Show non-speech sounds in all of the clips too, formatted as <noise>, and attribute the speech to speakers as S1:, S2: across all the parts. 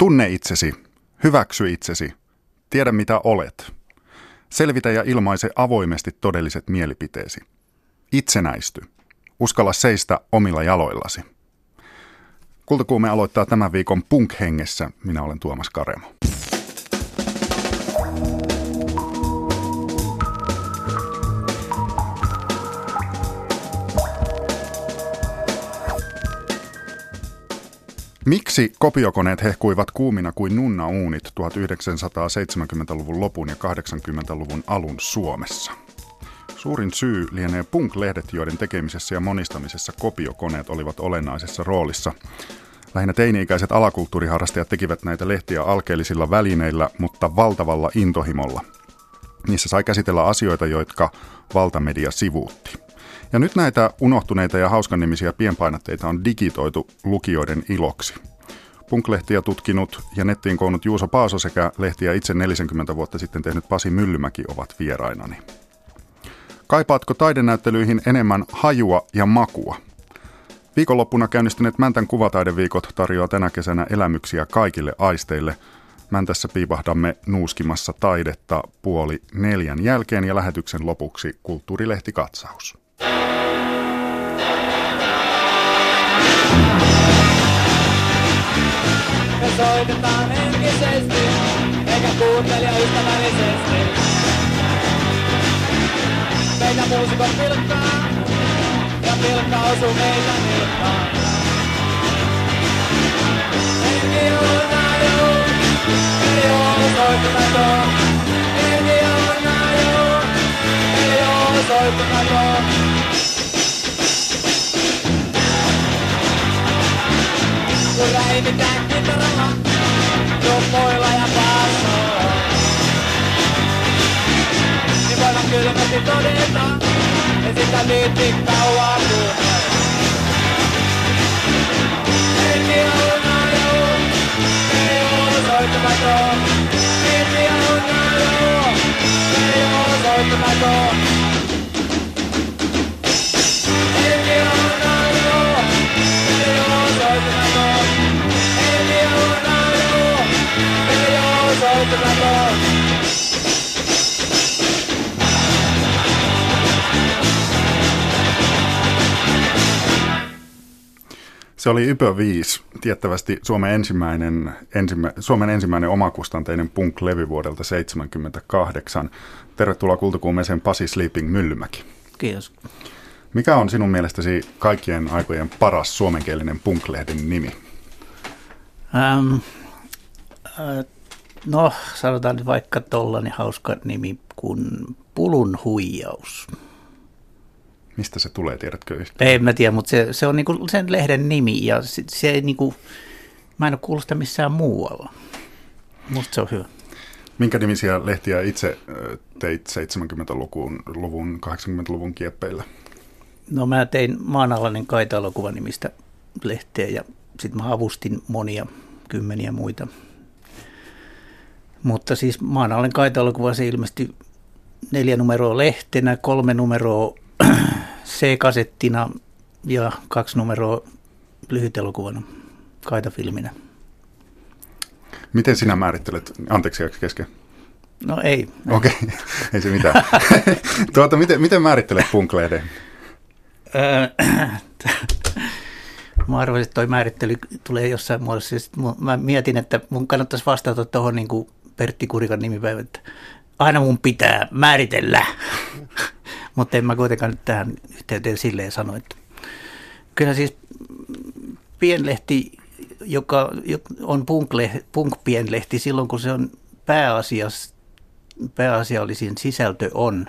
S1: Tunne itsesi, hyväksy itsesi, tiedä mitä olet. Selvitä ja ilmaise avoimesti todelliset mielipiteesi. Itsenäisty. Uskalla seistä omilla jaloillasi. Kultakuume aloittaa tämän viikon punk-hengessä. Minä olen Tuomas Karemo. Miksi kopiokoneet hehkuivat kuumina kuin nunna-uunit 1970-luvun lopun ja 80-luvun alun Suomessa? Suurin syy lienee punk-lehdet, joiden tekemisessä ja monistamisessa kopiokoneet olivat olennaisessa roolissa. Lähinnä teini-ikäiset alakulttuuriharrastajat tekivät näitä lehtiä alkeellisilla välineillä, mutta valtavalla intohimolla. Niissä sai käsitellä asioita, jotka valtamedia sivuutti. Ja nyt näitä unohtuneita ja hauskanimisiä pienpainotteita on digitoitu lukijoiden iloksi. Punklehtiä tutkinut ja nettiin koonnut Juuso Paaso sekä lehtiä itse 40 vuotta sitten tehnyt Pasi Myllymäki ovat vierainani. Kaipaatko taidenäyttelyihin enemmän hajua ja makua? Viikonloppuna käynnistyneet Mäntän kuvataideviikot tarjoaa tänä kesänä elämyksiä kaikille aisteille. Mäntässä piipahdamme nuuskimassa taidetta puoli neljän jälkeen ja lähetyksen lopuksi kulttuurilehti katsaus.
S2: Me soitetaan henkisesti, eikä kuuntelija ystävällisesti. Meitä muusikot pilkkaa, ja pilkka osuu meitä nilkkaan. Henki on ei oo soittumaton. Henki on. Ja. Niin voidaan kylmästi todeta, ja sitä viitti kauan kuunnella. Henki on aju, ei oo soittumaton. Henki on aju, ei oo soittumaton. Henki on
S1: Se oli Ypö 5, tiettävästi Suomen ensimmäinen, ensimmä, Suomen ensimmäinen omakustanteinen punk-levy vuodelta 1978. Tervetuloa kultakuumeeseen Pasi Sleeping Myllymäki.
S3: Kiitos.
S1: Mikä on sinun mielestäsi kaikkien aikojen paras suomenkielinen punk-lehden nimi?
S3: Ähm, äh, no, sanotaan nyt vaikka tollainen hauska nimi kuin Pulun huijaus.
S1: Mistä se tulee, tiedätkö yhtään?
S3: Ei mä tiedä, mutta se, se on niinku sen lehden nimi ja se, se ei niinku, mä en ole kuullut sitä missään muualla. Musta se on hyvä.
S1: Minkä nimisiä lehtiä itse teit 70-luvun, luvun, 80-luvun kieppeillä?
S3: No mä tein maanalainen kaita-elokuva nimistä lehteä ja sitten mä avustin monia, kymmeniä muita. Mutta siis maanalainen kaita-elokuva se ilmestyi neljä numeroa lehtenä, kolme numeroa <clears throat> C-kasettina ja kaksi numeroa lyhytelokuvana, kaitafilminä.
S1: Miten sinä määrittelet, anteeksi kesken?
S3: No ei.
S1: Okei, okay. <laughs> ei se mitään. <laughs> tuota, miten, miten määrittelet punk-lehden?
S3: Öö, Mä arvasin, että toi määrittely tulee jossain muodossa. Mu- mä mietin, että mun kannattaisi vastata tuohon niin Pertti Kurikan nimipäivä, että aina mun pitää määritellä. <laughs> Mutta en mä kuitenkaan nyt tähän yhteyteen silleen sano, että kyllä siis pienlehti, joka on punk-pienlehti silloin, kun se on pääasias, pääasiallisin sisältö on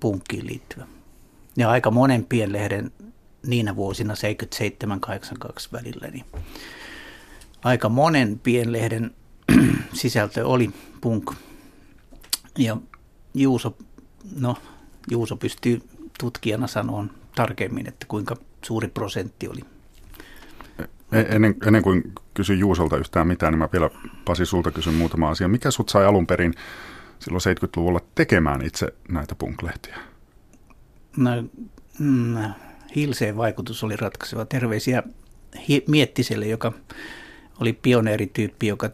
S3: punkkiin liittyvä. Ja aika monen pienlehden niinä vuosina 77-82 välillä, niin aika monen pienlehden <clears throat> sisältö oli punk. Ja Juuso, no Juuso pystyy tutkijana sanomaan tarkemmin, että kuinka suuri prosentti oli.
S1: E- Ennen, ennen kuin kysyn Juusolta yhtään mitään, niin mä vielä Pasi sulta kysyn muutama asia. Mikä sut sai alun perin silloin 70-luvulla tekemään itse näitä punk-lehtiä?
S3: No, mm, Hilseen vaikutus oli ratkaiseva. Terveisiä Hi- Miettiselle, joka oli pioneerityyppi, joka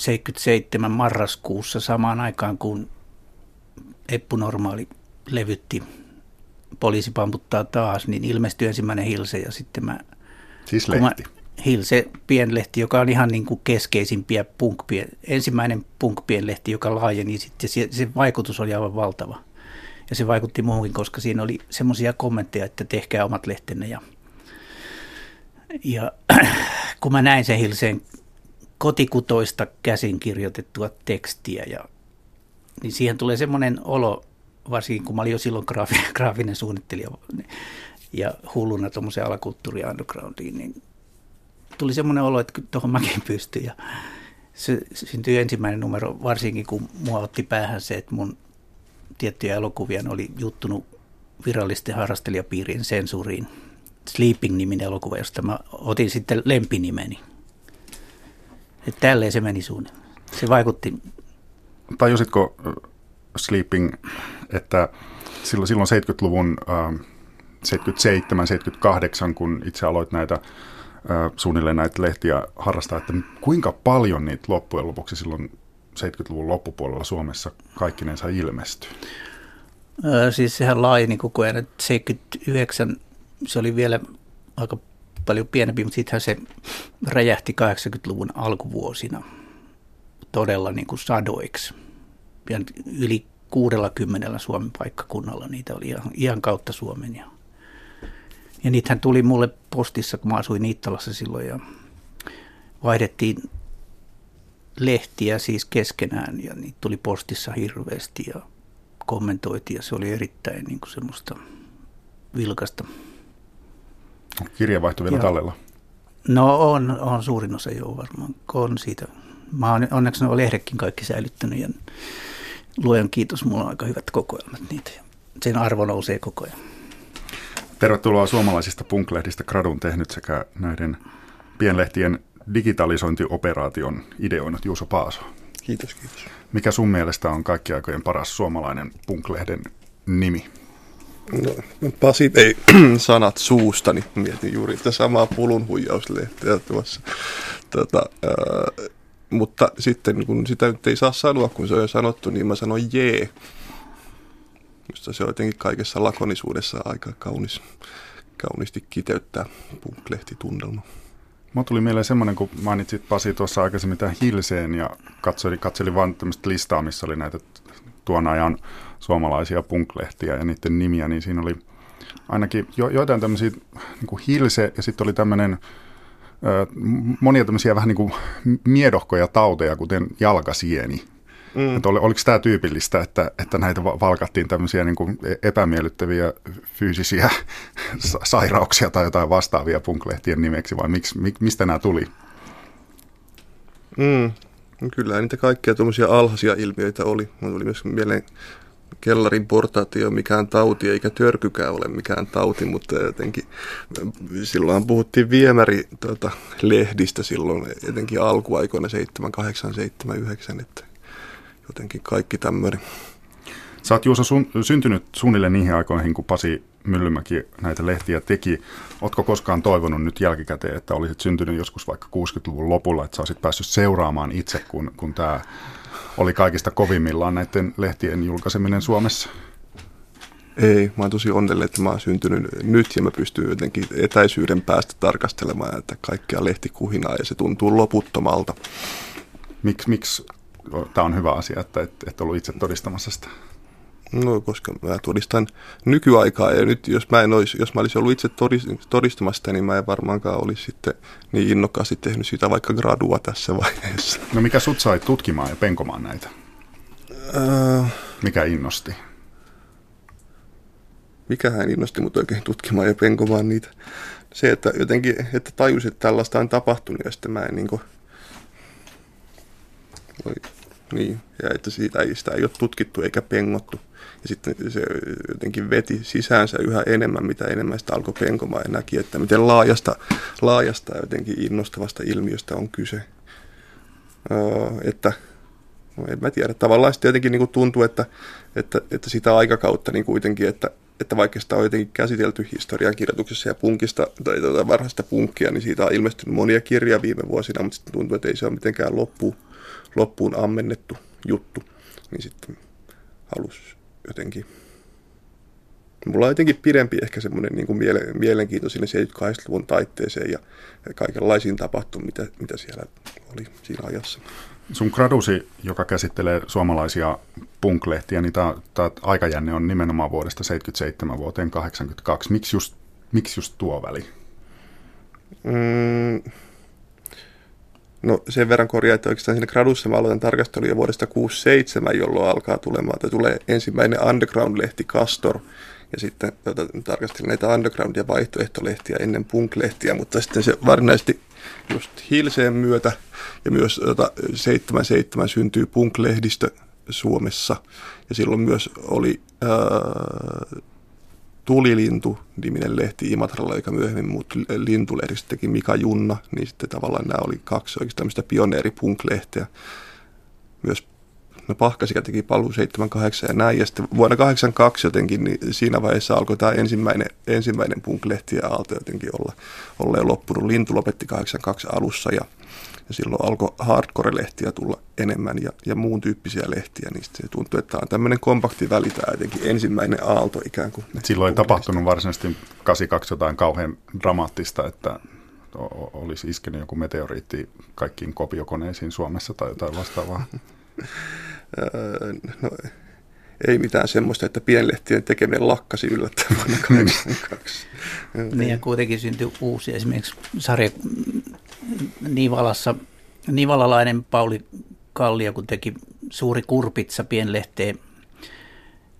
S3: 77 marraskuussa samaan aikaan, kun Eppu Normaali levytti Poliisi pamputtaa taas, niin ilmestyi ensimmäinen Hilse ja sitten mä...
S1: Siis lehti. Mä,
S3: Hilse pienlehti, joka on ihan niin kuin keskeisimpiä punk ensimmäinen punk lehti, joka laajeni sitten, se, se vaikutus oli aivan valtava. Ja se vaikutti muuhunkin, koska siinä oli semmoisia kommentteja, että tehkää omat lehtenne. Ja, ja <clears throat> kun mä näin sen Hilseen kotikutoista käsin kirjoitettua tekstiä, ja, niin siihen tulee semmoinen olo, varsinkin kun mä olin jo silloin graafinen, <laughs> graafinen suunnittelija ja hulluna tuommoiseen alakulttuuri undergroundiin, niin tuli semmoinen olo, että tuohon mäkin pystyn. Ja se syntyi ensimmäinen numero, varsinkin kun mua otti päähän se, että mun tiettyjä elokuvia oli juttunut virallisten harrastelijapiirien sensuuriin. Sleeping-niminen elokuva, josta mä otin sitten lempinimeni. Että tälleen se meni suunnilleen. Se vaikutti.
S1: Tajusitko Sleeping, että silloin, silloin 70-luvun äh, 77, 78, kun itse aloit näitä äh, suunnilleen näitä lehtiä harrastaa, että kuinka paljon niitä loppujen lopuksi silloin 70-luvun loppupuolella Suomessa kaikkinensa ilmestyi?
S3: Siis sehän laajeni koko ajan, että 79 se oli vielä aika paljon pienempi, mutta sittenhän se räjähti 80-luvun alkuvuosina todella niin kuin sadoiksi. Ja yli 60 Suomen paikkakunnalla niitä oli ihan, ihan kautta Suomen. Ja, ja niitähän tuli mulle postissa, kun mä asuin Niittalassa silloin ja vaihdettiin lehtiä siis keskenään ja niitä tuli postissa hirveästi ja kommentoitiin ja se oli erittäin niin kuin semmoista vilkasta.
S1: Kirjeenvaihto vielä ja, tallella?
S3: No on, on suurin osa jo varmaan. On siitä. Mä oon, onneksi ne on lehdekin kaikki säilyttänyt ja luojan kiitos, mulla on aika hyvät kokoelmat niitä. Sen arvo nousee koko ajan.
S1: Tervetuloa suomalaisista punklehdistä Gradun tehnyt sekä näiden pienlehtien digitalisointioperaation ideoinut Juuso Paaso.
S4: Kiitos, kiitos.
S1: Mikä sun mielestä on kaikki aikojen paras suomalainen punklehden nimi?
S4: No, Pasi ei <clears throat> sanat suustani, mietin juuri sitä samaa pulun huijauslehteä tuossa. Tota, äh, mutta sitten kun sitä nyt ei saa sanoa, kun se on jo sanottu, niin mä sanon jee. Minusta se on jotenkin kaikessa lakonisuudessa aika kaunis, kauniisti kiteyttää punklehti-tunnelma.
S1: Mulla tuli mieleen semmoinen, kun mainitsit Pasi tuossa aikaisemmin tämän Hilseen ja katselin, katselin vaan tämmöistä listaa, missä oli näitä tuon ajan suomalaisia punklehtiä ja niiden nimiä, niin siinä oli ainakin jo, joitain tämmöisiä niin Hilse ja sitten oli tämmöinen monia tämmöisiä vähän niin kuin miedohkoja tauteja, kuten jalkasieni. Mm. Että ol, oliko tämä tyypillistä, että, että näitä valkattiin tämmöisiä niin kuin e-, epämiellyttäviä fyysisiä <laughs> sairauksia tai jotain vastaavia punklehtien nimeksi, vai miksi, mistä nämä tuli?
S4: Mm. Kyllä niitä kaikkia tuommoisia alhaisia ilmiöitä oli. Mulla tuli myös mieleen kellarin portaat ei ole mikään tauti, eikä törkykään ole mikään tauti, mutta jotenkin silloin puhuttiin viemäri tuota, lehdistä silloin, etenkin alkuaikoina 7, 8, 7, 9, että jotenkin kaikki tämmöinen.
S1: Sä oot Juuso sun, syntynyt suunnilleen niihin aikoihin, kun Pasi Myllymäki näitä lehtiä teki. Ootko koskaan toivonut nyt jälkikäteen, että olisit syntynyt joskus vaikka 60-luvun lopulla, että sä olisit päässyt seuraamaan itse, kun, kun tämä oli kaikista kovimmillaan näiden lehtien julkaiseminen Suomessa?
S4: Ei, mä oon tosi onnellinen, että mä oon syntynyt nyt ja mä pystyn jotenkin etäisyyden päästä tarkastelemaan että kaikkea lehtikuhinaa ja se tuntuu loputtomalta.
S1: Miksi miks, tämä on hyvä asia, että et, et ollut itse todistamassa sitä?
S4: No, koska mä todistan nykyaikaa ja nyt jos mä, en olisi, jos mä olisin ollut itse todistamassa niin mä en varmaankaan olisi sitten niin innokkaasti tehnyt sitä vaikka gradua tässä vaiheessa.
S1: No mikä sut sai tutkimaan ja penkomaan näitä? Äh, mikä innosti?
S4: Mikähän innosti mut oikein tutkimaan ja penkomaan niitä? Se, että jotenkin, että tajusin, että tällaista on tapahtunut ja sitten mä en niin kuin, voi, niin, ja että siitä ei, sitä ei ole tutkittu eikä pengottu. Ja sitten se jotenkin veti sisäänsä yhä enemmän, mitä enemmän sitä alkoi penkomaan ja näki, että miten laajasta, laajasta ja jotenkin innostavasta ilmiöstä on kyse. Öö, että no en mä tiedä, tavallaan sitten jotenkin niin kuin tuntuu, että, että, että sitä aikakautta niin kuitenkin, että, että vaikka sitä on jotenkin käsitelty historiankirjoituksessa ja punkista tai tuota varhaista punkkia, niin siitä on ilmestynyt monia kirjoja viime vuosina, mutta sitten tuntuu, että ei se ole mitenkään loppuun, loppuun ammennettu juttu. Niin sitten halus jotenkin Mulla on jotenkin pidempi ehkä semmoinen niin kuin miele, mielenkiinto sinne 78-luvun taitteeseen ja kaikenlaisiin tapahtumiin, mitä, mitä siellä oli siinä ajassa.
S1: Sun gradusi, joka käsittelee suomalaisia punklehtiä, niin tämä aikajänne on nimenomaan vuodesta 77 vuoteen 82. Miksi just, miksi just tuo väli?
S4: Mm, no sen verran korjaa, että oikeastaan siinä gradussa mä aloitan tarkastelun jo vuodesta 67, jolloin alkaa tulemaan, tai tulee ensimmäinen underground-lehti Castor, ja sitten tota, tarkastelin näitä underground- ja vaihtoehtolehtiä ennen punk-lehtiä, mutta sitten se varsinaisesti just Hilseen myötä ja myös tota, 77 syntyy punk-lehdistö Suomessa. Ja silloin myös oli ää, Tulilintu-niminen lehti Imatralla, joka myöhemmin muuttui Lintulehdistä, teki Mika Junna, niin sitten tavallaan nämä oli kaksi oikeastaan tämmöistä pioneeripunk-lehteä. Myös no Pahkasika teki paluu 78 ja näin, ja sitten vuonna 82 jotenkin, niin siinä vaiheessa alkoi tämä ensimmäinen, ensimmäinen punk-lehti ja aalto jotenkin olla, olla jo loppunut. Lintu lopetti 82 alussa, ja, ja silloin alkoi hardcore-lehtiä tulla enemmän ja, ja muun tyyppisiä lehtiä, niin se tuntuu, että tämä on tämmöinen kompakti väli, tämä jotenkin ensimmäinen aalto ikään kuin.
S1: Silloin ei tapahtunut varsinaisesti 82 jotain kauhean dramaattista, että olisi iskenyt joku meteoriitti kaikkiin kopiokoneisiin Suomessa tai jotain vastaavaa. <laughs>
S4: No, ei mitään semmoista, että pienlehtien tekeminen lakkasi yllättäen vuonna 82.
S3: Niin ja kuitenkin syntyi uusi esimerkiksi sarja Nivalassa. Nivalalainen Pauli Kallio, kun teki suuri kurpitsa pienlehteen,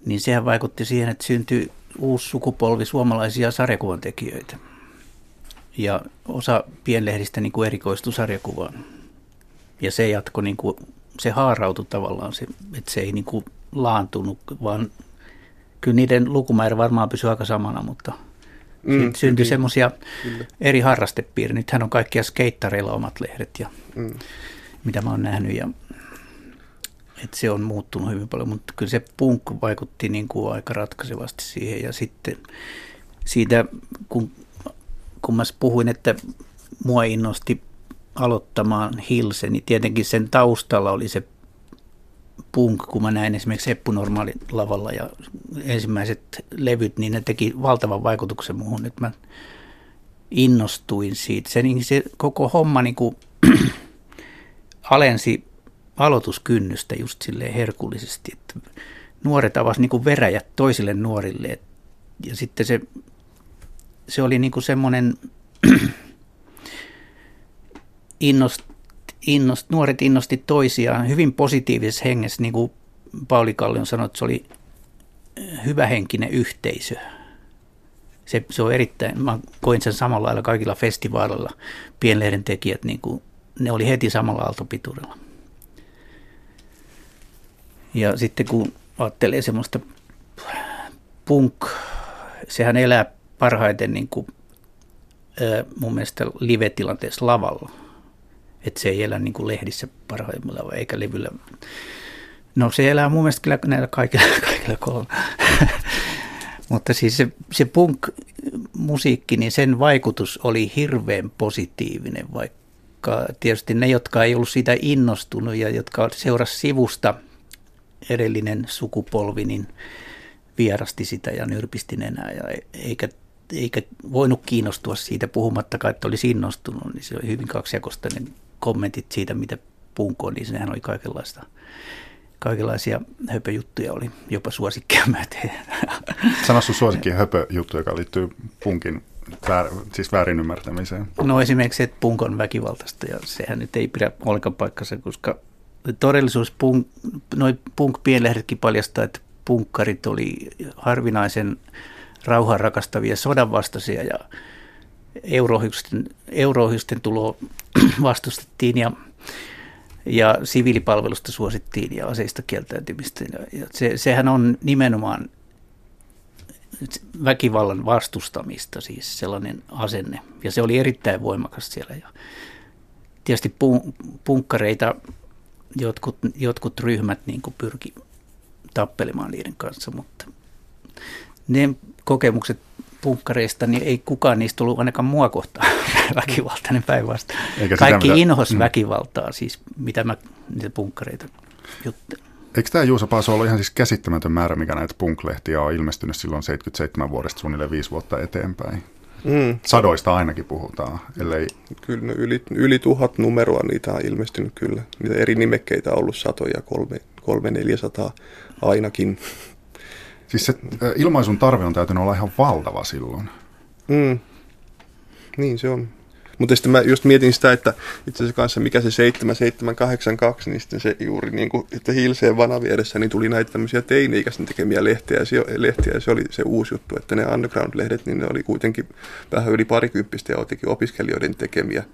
S3: niin sehän vaikutti siihen, että syntyi uusi sukupolvi suomalaisia sarjakuvan tekijöitä. Ja osa pienlehdistä niin kuin erikoistui sarjakuvaan. Ja se jatkoi niin kuin se haarautui tavallaan, se, että se ei niin kuin laantunut, vaan kyllä niiden lukumäärä varmaan pysyy aika samana, mutta mm, syntyi semmoisia eri harrastepiirejä. Nythän on kaikkia skeittareilla omat lehdet ja mm. mitä mä oon nähnyt ja että se on muuttunut hyvin paljon, mutta kyllä se punk vaikutti niin kuin aika ratkaisevasti siihen ja sitten siitä, kun, kun mä puhuin, että mua innosti aloittamaan Hilse, niin tietenkin sen taustalla oli se punk, kun mä näin esimerkiksi Eppu Normaali lavalla ja ensimmäiset levyt, niin ne teki valtavan vaikutuksen muuhun. Nyt mä innostuin siitä. Se, niin se koko homma niin kuin <clears throat> alensi aloituskynnystä just silleen herkullisesti, että nuoret avasivat niin kuin veräjät toisille nuorille. Ja sitten se, se oli niin kuin semmoinen <clears throat> innost, innost, nuoret innosti toisiaan hyvin positiivisessa hengessä, niin kuin Pauli Kallion sanoi, että se oli hyvähenkinen yhteisö. Se, se on erittäin, mä koin sen samalla lailla kaikilla festivaaleilla, pienlehden tekijät, niin kuin, ne oli heti samalla aaltopituudella. Ja sitten kun ajattelee semmoista punk, sehän elää parhaiten niin kuin, mun mielestä live-tilanteessa lavalla – että se ei elä niin kuin lehdissä parhaimmillaan eikä levyllä. No se elää mun mielestä kyllä näillä kaikilla, <laughs> kaikilla kolme. <laughs> Mutta siis se, se punk-musiikki, niin sen vaikutus oli hirveän positiivinen, vaikka tietysti ne, jotka ei ollut siitä innostunut ja jotka seurasi sivusta edellinen sukupolvi, niin vierasti sitä ja nyrpisti enää ja eikä, eikä voinut kiinnostua siitä puhumattakaan, että olisi innostunut, niin se oli hyvin kaksijakostainen kommentit siitä, mitä punk on, niin sehän oli kaikenlaista. Kaikenlaisia höpöjuttuja oli, jopa suosikkia <laughs> myöten.
S1: Sano sun suosikki höpöjuttu, joka liittyy punkin väär, siis väärin ymmärtämiseen.
S3: No esimerkiksi, että punk on väkivaltaista ja sehän nyt ei pidä ollenkaan paikkansa, koska todellisuus punk, noin punk-pienlehdetkin paljastaa, että punkkarit oli harvinaisen rauhan rakastavia sodanvastaisia ja eurohysten, eurohysten tulo <clears throat> vastustettiin ja, ja siviilipalvelusta suosittiin ja aseista kieltäytymistä. Ja se, sehän on nimenomaan väkivallan vastustamista, siis sellainen asenne. Ja se oli erittäin voimakas siellä. Ja tietysti punkkareita jotkut, jotkut ryhmät niin pyrki tappelemaan niiden kanssa, mutta ne kokemukset punkkareista, niin ei kukaan niistä ollut ainakaan mua kohtaan <laughs> väkivaltainen päinvastoin. Kaikki
S1: mitä-
S3: inhos
S1: mm.
S3: väkivaltaa, siis mitä mä niitä punkkareita juttelen.
S1: Eikö tämä Juuso Paaso ollut ihan siis käsittämätön määrä, mikä näitä punk-lehtiä on ilmestynyt silloin 77 vuodesta suunnilleen viisi vuotta eteenpäin?
S4: Mm,
S1: Sadoista ainakin puhutaan, ellei...
S4: kyllä no yli, yli tuhat numeroa niitä on ilmestynyt kyllä. Niitä eri nimekkeitä on ollut satoja, kolme, kolme neljäsataa ainakin.
S1: Siis se äh, ilmaisun tarve on täytynyt olla ihan valtava silloin.
S4: Mm. Niin se on. Mutta sitten mä just mietin sitä, että itse asiassa kanssa mikä se 7782, niin sitten se juuri niin kuin, että Hilseen vana vieressä, niin tuli näitä tämmöisiä teini-ikäisten tekemiä lehtiä, lehtiä, ja se oli se uusi juttu, että ne underground-lehdet, niin ne oli kuitenkin vähän yli parikymppistä ja jotenkin opiskelijoiden tekemiä.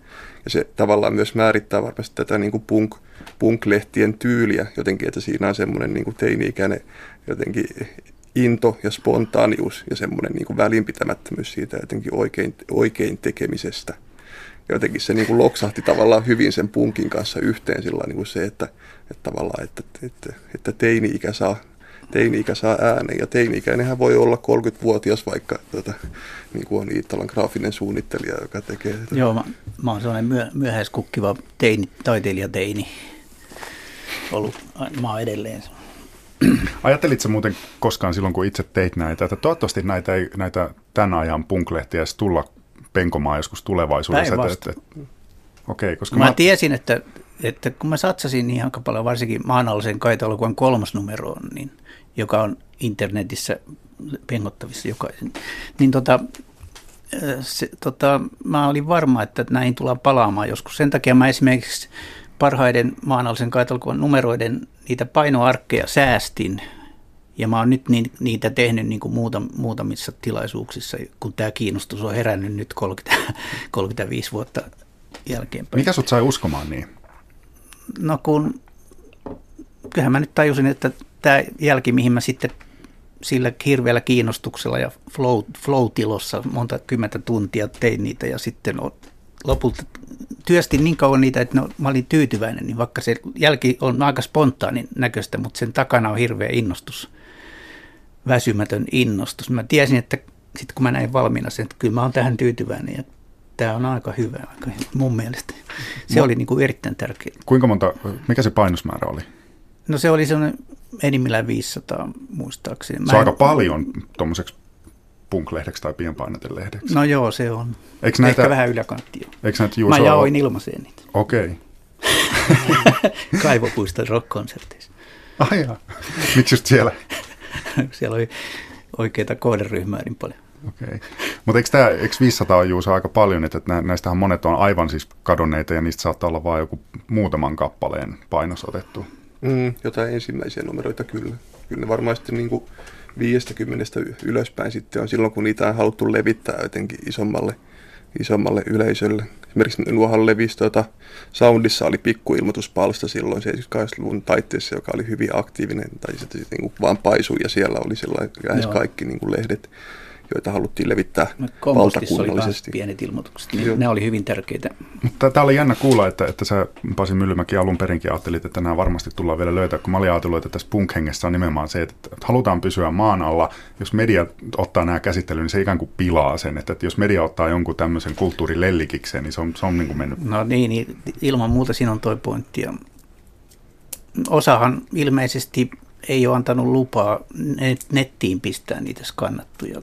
S4: Ja se tavallaan myös määrittää varmasti tätä niin kuin punk, punk-lehtien tyyliä jotenkin, että siinä on semmoinen niin kuin teini-ikäinen jotenkin into ja spontaanius ja semmoinen niin kuin välinpitämättömyys siitä jotenkin oikein, oikein tekemisestä. Ja jotenkin se niin kuin loksahti tavallaan hyvin sen punkin kanssa yhteen sillä niin kuin se, että, että tavallaan, että, että, että teini-ikä saa teini-ikä saa äänen, ja teini-ikäinenhän voi olla 30-vuotias, vaikka tota, niin kuin on Iittalan graafinen suunnittelija, joka tekee...
S3: Joo, mä, mä oon sellainen myö, myöhäiskukkiva teini, taiteilijateini ollut. Mä oon edelleen. <clears throat>
S1: Ajattelitko muuten koskaan silloin, kun itse teit näitä, että toivottavasti näitä, ei, näitä tämän ajan punk-lehtiä edes tulla penkomaan joskus tulevaisuudessa? Että, että, okei, koska
S3: Mä,
S1: mä,
S3: mä tiesin, että, että kun mä satsasin niin aika paljon, varsinkin maanallisen kaitalokuvan kolmas numeroon, niin, joka on internetissä pengottavissa jokaisen, niin tota, se, tota, mä olin varma, että näihin tullaan palaamaan joskus. Sen takia mä esimerkiksi parhaiden maanallisen kaitalokuvan numeroiden niitä painoarkkeja säästin, ja mä oon nyt ni, niitä tehnyt niin kuin muutam, muutamissa tilaisuuksissa, kun tämä kiinnostus on herännyt nyt 30, 35 <laughs> vuotta jälkeenpäin.
S1: mikä sut sai uskomaan niin?
S3: No kun, kyllähän mä nyt tajusin, että tämä jälki, mihin mä sitten sillä hirveällä kiinnostuksella ja flow, flow-tilossa monta kymmentä tuntia tein niitä ja sitten lopulta työstin niin kauan niitä, että no, mä olin tyytyväinen, niin vaikka se jälki on aika spontaanin näköistä, mutta sen takana on hirveä innostus, väsymätön innostus. Mä tiesin, että sitten kun mä näin valmiina sen, että kyllä mä oon tähän tyytyväinen ja tämä on aika hyvä, aika hyvä mun mielestä. Se
S1: Mo-
S3: oli niin kuin erittäin tärkeää.
S1: Kuinka monta, mikä se painosmäärä oli?
S3: No se oli semmoinen enimmillään 500 muistaakseni. Mä
S1: Se on
S3: en-
S1: aika paljon tuommoiseksi punk-lehdeksi tai pienpainotelehdeksi.
S3: No joo, se on.
S1: Eikö näitä-
S3: Ehkä vähän yläkantti jo.
S1: Eikö näitä
S3: Mä
S1: Juuso ole-
S3: jaoin ilmaiseen niitä
S1: Okei. <laughs>
S3: kaivopuiston rock-konserteissa.
S1: Ai jaa. Miksi just siellä? <laughs>
S3: Siellä oli oikeita kohderyhmää niin paljon.
S1: Okei. Mutta eikö, tää, eikö 500 on Juuso aika paljon, että nä- näistähän monet on aivan siis kadonneita ja niistä saattaa olla vain joku muutaman kappaleen painos otettu.
S4: Mm, jotain ensimmäisiä numeroita kyllä. Kyllä ne varmaan sitten niin kuin 50 y- ylöspäin sitten on silloin, kun niitä on haluttu levittää jotenkin isommalle, isommalle yleisölle. Esimerkiksi nuohan levisi tuota, Soundissa oli pikkuilmoituspalsta silloin 78-luvun taitteessa, joka oli hyvin aktiivinen, tai sitten niin kuin vaan paisui, ja siellä oli sellainen lähes
S3: Joo.
S4: kaikki niin kuin lehdet, joita haluttiin levittää
S3: No, Kompostissa oli
S4: valtakunnallisesti.
S3: pienet ilmoitukset,
S4: Joo.
S3: niin ne oli hyvin tärkeitä.
S1: Mutta tämä oli jännä kuulla, että, että sä Pasi Myllymäki alun perinkin ajattelit, että nämä varmasti tullaan vielä löytää, kun mä olin ajatellut, että tässä punk-hengessä on nimenomaan se, että halutaan pysyä maan alla. Jos media ottaa nämä käsittelyyn, niin se ikään kuin pilaa sen, että, että jos media ottaa jonkun tämmöisen kulttuurilellikikseen, niin se on, se on niin kuin mennyt.
S3: No niin, niin, ilman muuta siinä on toi pointti. Ja osahan ilmeisesti ei ole antanut lupaa net- nettiin pistää niitä skannattuja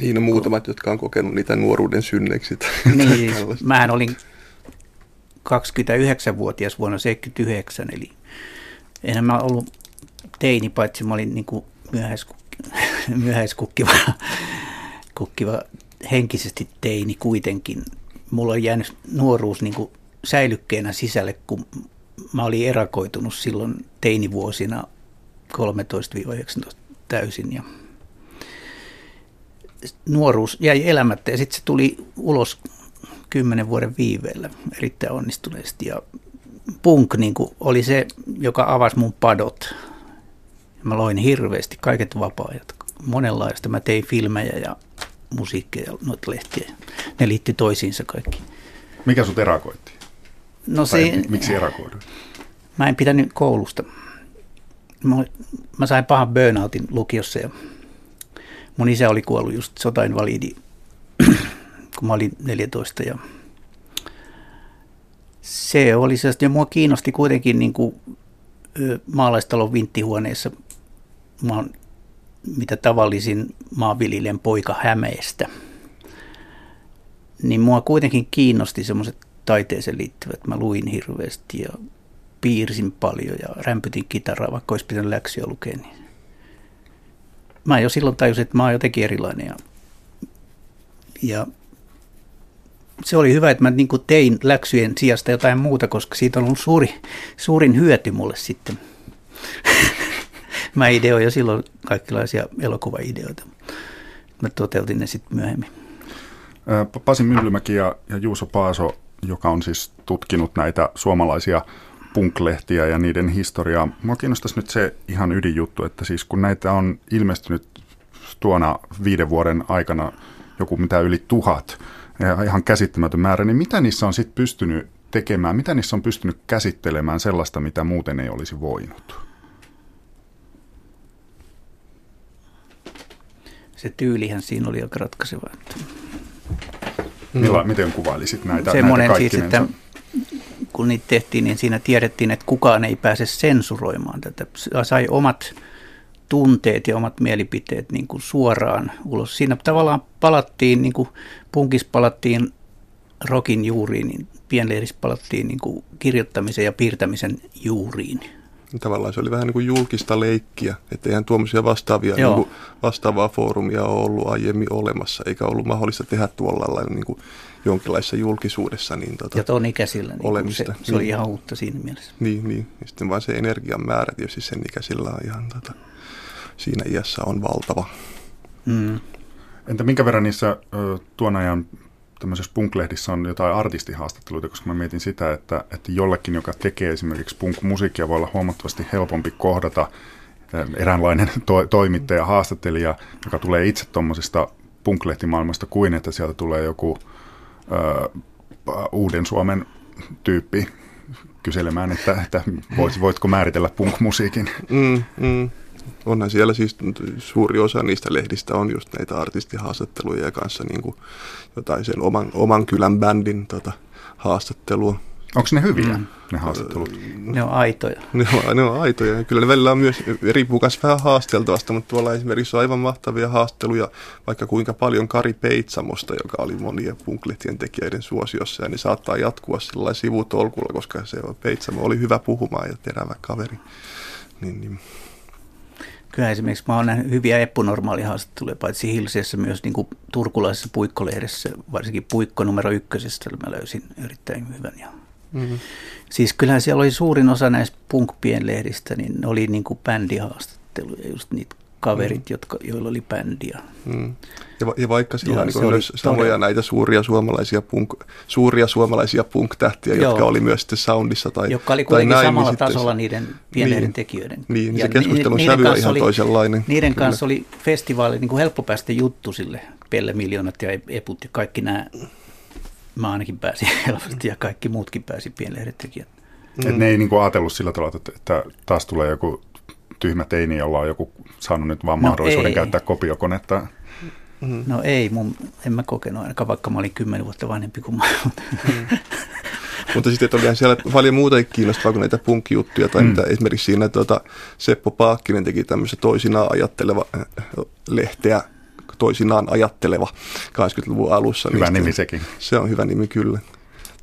S4: Niin on muutamat, jotka on kokenut niitä nuoruuden synneiksi. tai <laughs>
S3: Niin,
S4: tällaista.
S3: mähän olin 29-vuotias vuonna 79, eli enhän mä ollut teini, paitsi mä olin niin kuin myöhäiskukki, <laughs> myöhäiskukkiva kukkiva, henkisesti teini kuitenkin. Mulla on jäänyt nuoruus niin kuin säilykkeenä sisälle, kun mä olin erakoitunut silloin teinivuosina 13-19 täysin ja nuoruus jäi elämättä ja sitten se tuli ulos kymmenen vuoden viiveellä erittäin onnistuneesti. Ja punk niin kuin, oli se, joka avasi mun padot. Mä loin hirveästi kaiket vapaa-ajat, monenlaista. Mä tein filmejä ja musiikkia ja noita lehtiä. Ne liittyi toisiinsa kaikki.
S1: Mikä sut erakoitti?
S3: No
S1: Tai
S3: se,
S1: miksi erakoiduit?
S3: mä en pitänyt koulusta. Mä, mä sain pahan burnoutin lukiossa ja mun isä oli kuollut just sotainvalidi, <clears throat> kun mä olin 14 ja se oli sellaista, ja mua kiinnosti kuitenkin niin kuin, maalaistalon vinttihuoneessa. Mä oon mitä tavallisin maanviljelijän poika Hämeestä. Niin mua kuitenkin kiinnosti semmoiset taiteeseen liittyvät. Mä luin hirveästi ja piirsin paljon ja rämpytin kitaraa, vaikka olisi pitänyt läksyä lukea. Niin mä jo silloin tajusin, että mä oon jotenkin erilainen. Ja, ja se oli hyvä, että mä niin tein läksyjen sijasta jotain muuta, koska siitä on ollut suuri, suurin hyöty mulle sitten. <laughs> mä ideoin jo silloin kaikenlaisia elokuvaideoita. Mä toteutin ne sitten myöhemmin.
S1: Pasi Myllymäki ja, ja Juuso Paaso, joka on siis tutkinut näitä suomalaisia punklehtiä ja niiden historiaa. Mua kiinnostaisi nyt se ihan ydinjuttu, että siis kun näitä on ilmestynyt tuona viiden vuoden aikana joku mitä yli tuhat, ja ihan käsittämätön määrä, niin mitä niissä on sitten pystynyt tekemään, mitä niissä on pystynyt käsittelemään sellaista, mitä muuten ei olisi voinut?
S3: Se tyylihän siinä oli aika ratkaiseva.
S1: Milla, miten kuvailisit näitä,
S3: Semmoinen
S1: näitä
S3: siis, että kun niitä tehtiin, niin siinä tiedettiin, että kukaan ei pääse sensuroimaan tätä. Sai omat tunteet ja omat mielipiteet niin kuin suoraan ulos. Siinä tavallaan palattiin, niin kuin punkis palattiin rokin juuriin, niin pienleiris palattiin niin kuin kirjoittamisen ja piirtämisen juuriin.
S4: Tavallaan se oli vähän niin kuin julkista leikkiä, että eihän tuommoisia vastaavia, niin kuin vastaavaa foorumia ole ollut aiemmin olemassa, eikä ollut mahdollista tehdä tuolla lailla niin kuin jonkinlaisessa julkisuudessa. Niin tota,
S3: ja tuon ikäisillä, niin se, se oli niin. ihan uutta siinä mielessä.
S4: Niin, niin. Ja sitten vaan se energian määrä tietysti sen ikäisillä on ihan tota, siinä iässä on valtava.
S1: Mm. Entä minkä verran niissä tuon ajan tämmöisessä punklehdissä on jotain artistihaastatteluita, koska mä mietin sitä, että, että jollekin, joka tekee esimerkiksi punk-musiikkia, voi olla huomattavasti helpompi kohdata eräänlainen <laughs> to- toimittaja, haastattelija, joka tulee itse tuommoisesta punklehtimaailmasta, kuin että sieltä tulee joku uuden Suomen tyyppi kyselemään, että, että vois, voitko määritellä punk-musiikin.
S4: Mm, mm onhan siellä siis suuri osa niistä lehdistä on just näitä artistihaastatteluja kanssa niin kuin jotain sen oman, oman kylän bändin tota, haastattelua.
S1: Onko ne hyviä, mm. ne haastattelut?
S3: Ne on aitoja.
S4: Ne on, ne on aitoja. Kyllä ne välillä on myös riippukas vähän haasteltavasta, mutta tuolla esimerkiksi on aivan mahtavia haasteluja, vaikka kuinka paljon Kari Peitsamosta, joka oli monien punklehtien tekijöiden suosiossa, ja niin saattaa jatkua sillä sivutolkulla, koska se Peitsamo oli hyvä puhumaan ja terävä kaveri. Niin, niin
S3: Kyllä esimerkiksi mä oon nähnyt hyviä haastatteluja, paitsi Hilseessä myös niin kuin turkulaisessa puikkolehdessä, varsinkin puikko numero ykkösestä mä löysin erittäin hyvän. Ja mm-hmm. Siis kyllähän siellä oli suurin osa näistä punkpien lehdistä, niin ne oli niin kuin bändihaastatteluja, just niitä kaverit, mm. jotka, joilla oli bändiä. Mm.
S4: Ja, ja vaikka sillä niin on myös samoja todella... näitä suuria suomalaisia, punk, suuria suomalaisia punk-tähtiä, Joo. jotka oli myös sitten soundissa tai
S3: Jotka oli kuitenkin näin, niin samalla niin tasolla se, niiden pieniden niin, tekijöiden.
S4: Niin, niin se keskustelun sävy on ihan
S3: oli,
S4: toisenlainen.
S3: Niiden kyllä. kanssa oli festivaali, niin kuin helppo päästä juttu sille, Pelle Miljoonat ja Eput ja kaikki nämä, mä ainakin pääsin <laughs> helposti ja kaikki muutkin pääsi pienlehden tekijät.
S1: Mm. Et ne ei niin kuin ajatellut sillä tavalla, että, että taas tulee joku tyhmä teini, jolla on joku saanut nyt vaan no mahdollisuuden ei. käyttää kopiokonetta.
S3: Mm. No ei, mun, en mä kokenut ainakaan, vaikka mä olin kymmenen vuotta vanhempi kuin mä. Mm.
S4: Mutta sitten olihan siellä paljon muuta kiinnostavaa kuin näitä punk-juttuja, tai mm. mitä esimerkiksi siinä tuota, Seppo Paakkinen teki tämmöistä toisinaan ajatteleva äh, lehteä, toisinaan ajatteleva 80-luvun alussa.
S1: Hyvä nimi sekin.
S4: Se on hyvä nimi kyllä.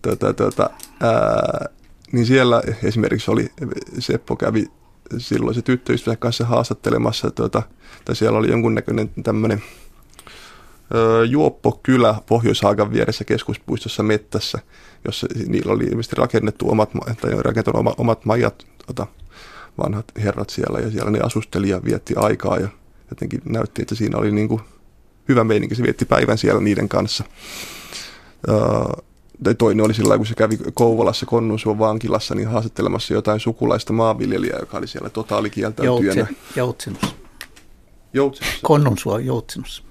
S4: Tuota, tuota, ää, niin siellä esimerkiksi oli, Seppo kävi silloin se tyttöystävän kanssa haastattelemassa, tuota, tai siellä oli jonkunnäköinen tämmöinen juoppokylä Pohjois-Haagan vieressä keskuspuistossa mettässä, jossa niillä oli ilmeisesti rakennettu omat, tai rakentanut omat, omat majat, tota, vanhat herrat siellä, ja siellä ne asusteli ja vietti aikaa, ja jotenkin näytti, että siinä oli niin kuin hyvä meininki, se vietti päivän siellä niiden kanssa. tai toinen oli sillä kun se kävi Kouvolassa Konnunsuon vankilassa, niin haastattelemassa jotain sukulaista maanviljelijää, joka oli siellä totaalikieltäytyjänä.
S3: Joutsen, joutsenus.
S4: Joutsenus.
S3: Konnunsuo joutsenus.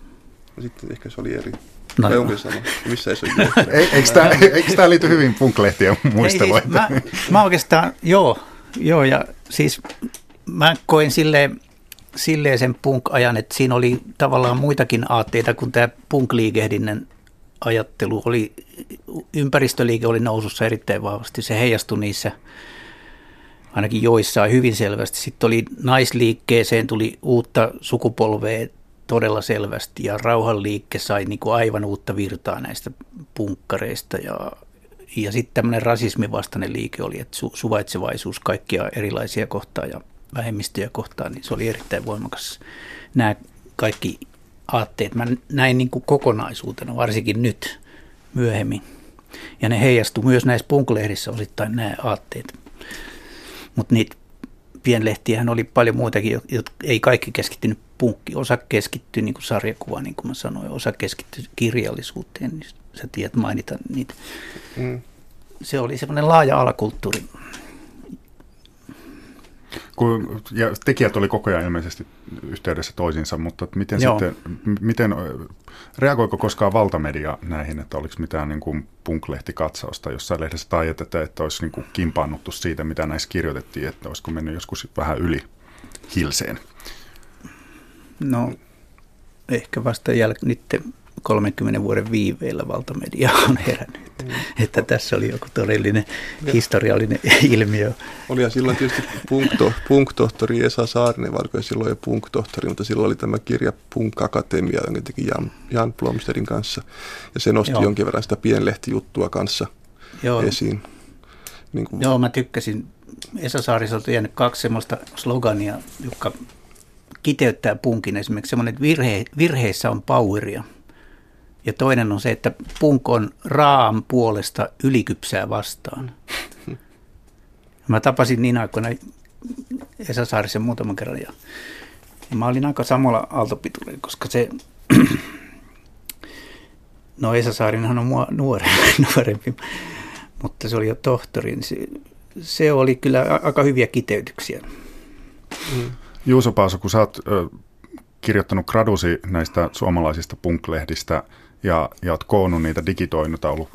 S4: Sitten ehkä se oli eri. No, tai onkin sama. Missä ei se
S1: ole Eikö tämä, eikö tämä liity hyvin punklehtien muisteluun?
S3: Siis, mä, mä oikeastaan, joo, joo, ja siis mä koin silleen, silleen sen punk-ajan, että siinä oli tavallaan muitakin aatteita kuin tämä punk-liikehdinnän ajattelu. Oli, ympäristöliike oli nousussa erittäin vahvasti. Se heijastui niissä ainakin joissain hyvin selvästi. Sitten oli naisliikkeeseen, tuli uutta sukupolvea todella selvästi ja rauhanliikke sai niin kuin aivan uutta virtaa näistä punkkareista ja, ja sitten tämmöinen rasismin liike oli, että su, suvaitsevaisuus kaikkia erilaisia kohtaa ja vähemmistöjä kohtaan, niin se oli erittäin voimakas. Nämä kaikki aatteet mä näin niin kuin kokonaisuutena, varsinkin nyt myöhemmin. Ja ne heijastu myös näissä punklehdissä osittain nämä aatteet. Mutta niitä pienlehtiähän oli paljon muitakin, jotka ei kaikki keskittynyt punkki. Osa keskittyi niin kuin sarjakuvaan, niin kuin mä sanoin, osa keskittyi kirjallisuuteen, niin sä tiedät mainita niitä. Mm. Se oli semmoinen laaja alakulttuuri.
S1: Kun, ja tekijät oli koko ajan ilmeisesti yhteydessä toisiinsa, mutta miten Joo. sitten, miten, reagoiko koskaan valtamedia näihin, että oliko mitään niin kuin punk-lehtikatsausta jossain lehdessä tai että, että, että olisi niin kuin kimpaannuttu siitä, mitä näissä kirjoitettiin, että olisiko mennyt joskus vähän yli hilseen?
S3: No ehkä vasta jäl- niiden 30 vuoden viiveillä valtamedia on herännyt. Mm. Että tässä oli joku todellinen ja. historiallinen <laughs> ilmiö.
S4: Oli silloin tietysti punkto, punktohtori Esa Saarinen, vaikka silloin jo punktohtori, mutta silloin oli tämä kirja Punk Akatemia, jonka teki Jan, Jan Blomsterin kanssa. Ja se nosti Joo. jonkin verran sitä pienlehtijuttua kanssa Joo. esiin.
S3: Niin kuin... Joo, mä tykkäsin. Esa Saariselta jäänyt kaksi semmoista slogania, jotka kiteyttää punkin. Esimerkiksi semmoinen, että virhe, virheissä on poweria. Ja toinen on se, että punk on raam puolesta ylikypsää vastaan. <laughs> Mä tapasin niin aikoina Esa Saarisen muutaman kerran ja, ja mä olin aika samalla aaltopituudella, koska se, <clears throat> no Esa Saarinhan on mua nuorempi, <laughs> nuorempi, mutta se oli jo tohtori, niin se, se oli kyllä aika hyviä kiteytyksiä.
S1: Mm. Juuso Paaso, kun sä oot ö, kirjoittanut gradusi näistä suomalaisista punklehdistä ja, ja oot koonnut niitä, digitoinut, ollut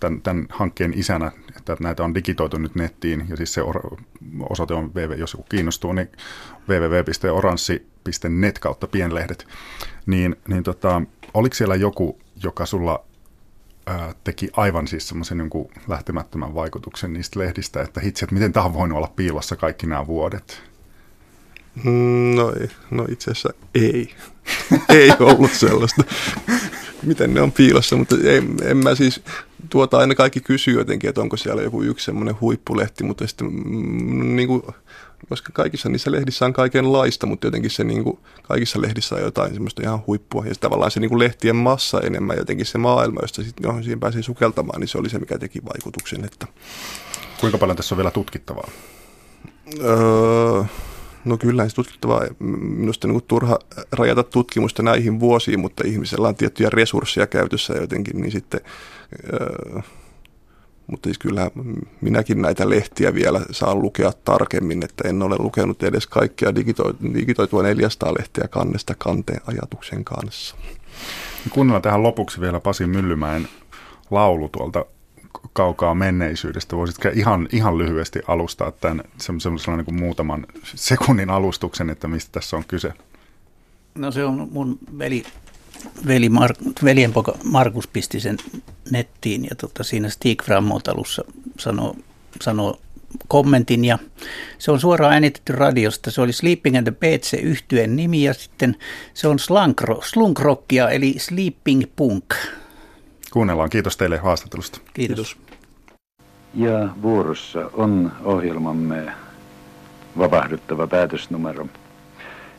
S1: tämän, tämän hankkeen isänä, että näitä on digitoitu nyt nettiin, ja siis se osoite on, www, jos joku kiinnostuu, niin www.oranssi.net kautta pienlehdet, niin, niin tota, oliko siellä joku, joka sulla ää, teki aivan siis semmoisen jonkun lähtemättömän vaikutuksen niistä lehdistä, että hitsi, että miten tämä on voinut olla piilossa kaikki nämä vuodet?
S4: Mm, no, no itse asiassa ei. <laughs> ei ollut sellaista. Miten ne on piilossa, mutta ei, en mä siis, tuota aina kaikki kysyy jotenkin, että onko siellä joku yksi semmoinen huippulehti, mutta sitten mm, niin kuin, koska kaikissa niissä lehdissä on kaikenlaista, mutta jotenkin se niin kuin, kaikissa lehdissä on jotain semmoista ihan huippua. Ja tavallaan se niin kuin lehtien massa enemmän, jotenkin se maailma, josta sitten, johon siihen pääsee sukeltamaan, niin se oli se, mikä teki vaikutuksen. Että...
S1: Kuinka paljon tässä on vielä tutkittavaa?
S4: Öö, No kyllä, se tutkittavaa. Minusta niin turha rajata tutkimusta näihin vuosiin, mutta ihmisellä on tiettyjä resursseja käytössä jotenkin, niin sitten... Öö, mutta siis kyllä minäkin näitä lehtiä vielä saan lukea tarkemmin, että en ole lukenut edes kaikkia digitoitua 400 lehteä kannesta kanteen ajatuksen kanssa.
S1: Kuunnellaan tähän lopuksi vielä Pasi Myllymäen laulu tuolta kaukaa menneisyydestä. Voisitko ihan, ihan lyhyesti alustaa tämän semmoisella niin kuin muutaman sekunnin alustuksen, että mistä tässä on kyse?
S3: No se on mun veli, veli Mar, veljen poka Markus pisti sen nettiin ja tota, siinä Stig Frammot alussa sanoo, sanoo kommentin ja se on suoraan äänitetty radiosta. Se oli Sleeping and the Beds se yhtyeen nimi ja sitten se on slunkrockia eli Sleeping Punk.
S1: Kuunnellaan. Kiitos teille haastattelusta.
S3: Kiitos.
S5: Ja vuorossa on ohjelmamme vapahduttava päätösnumero.